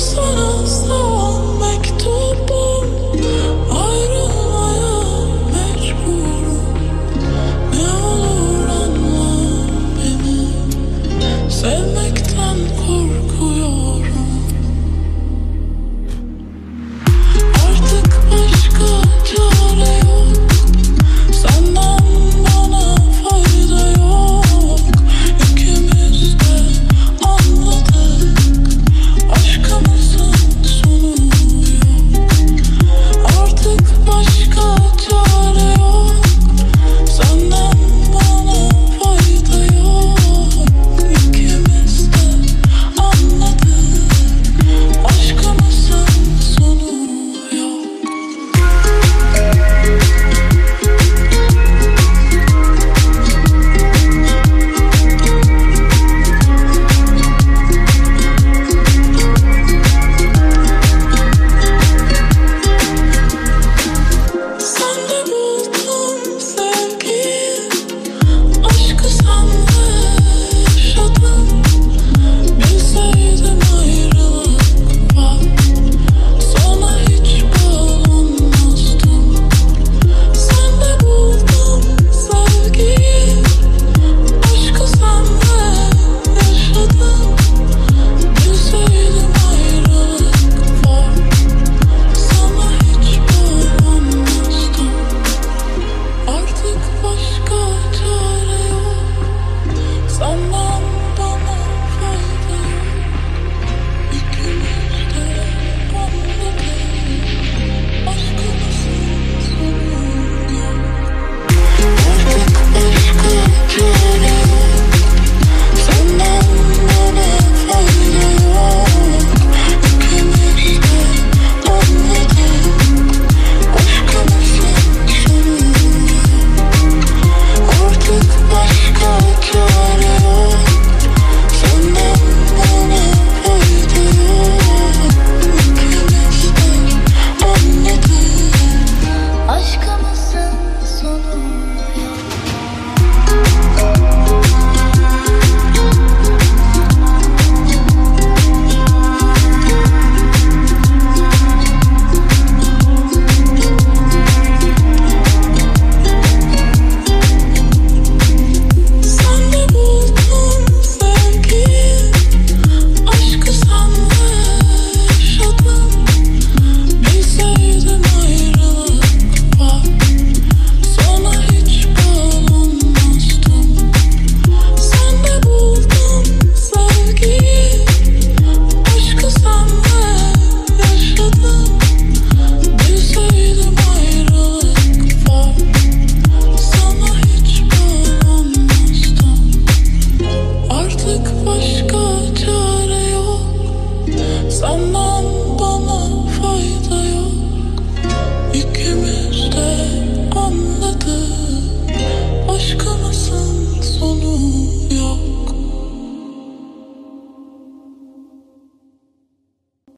So.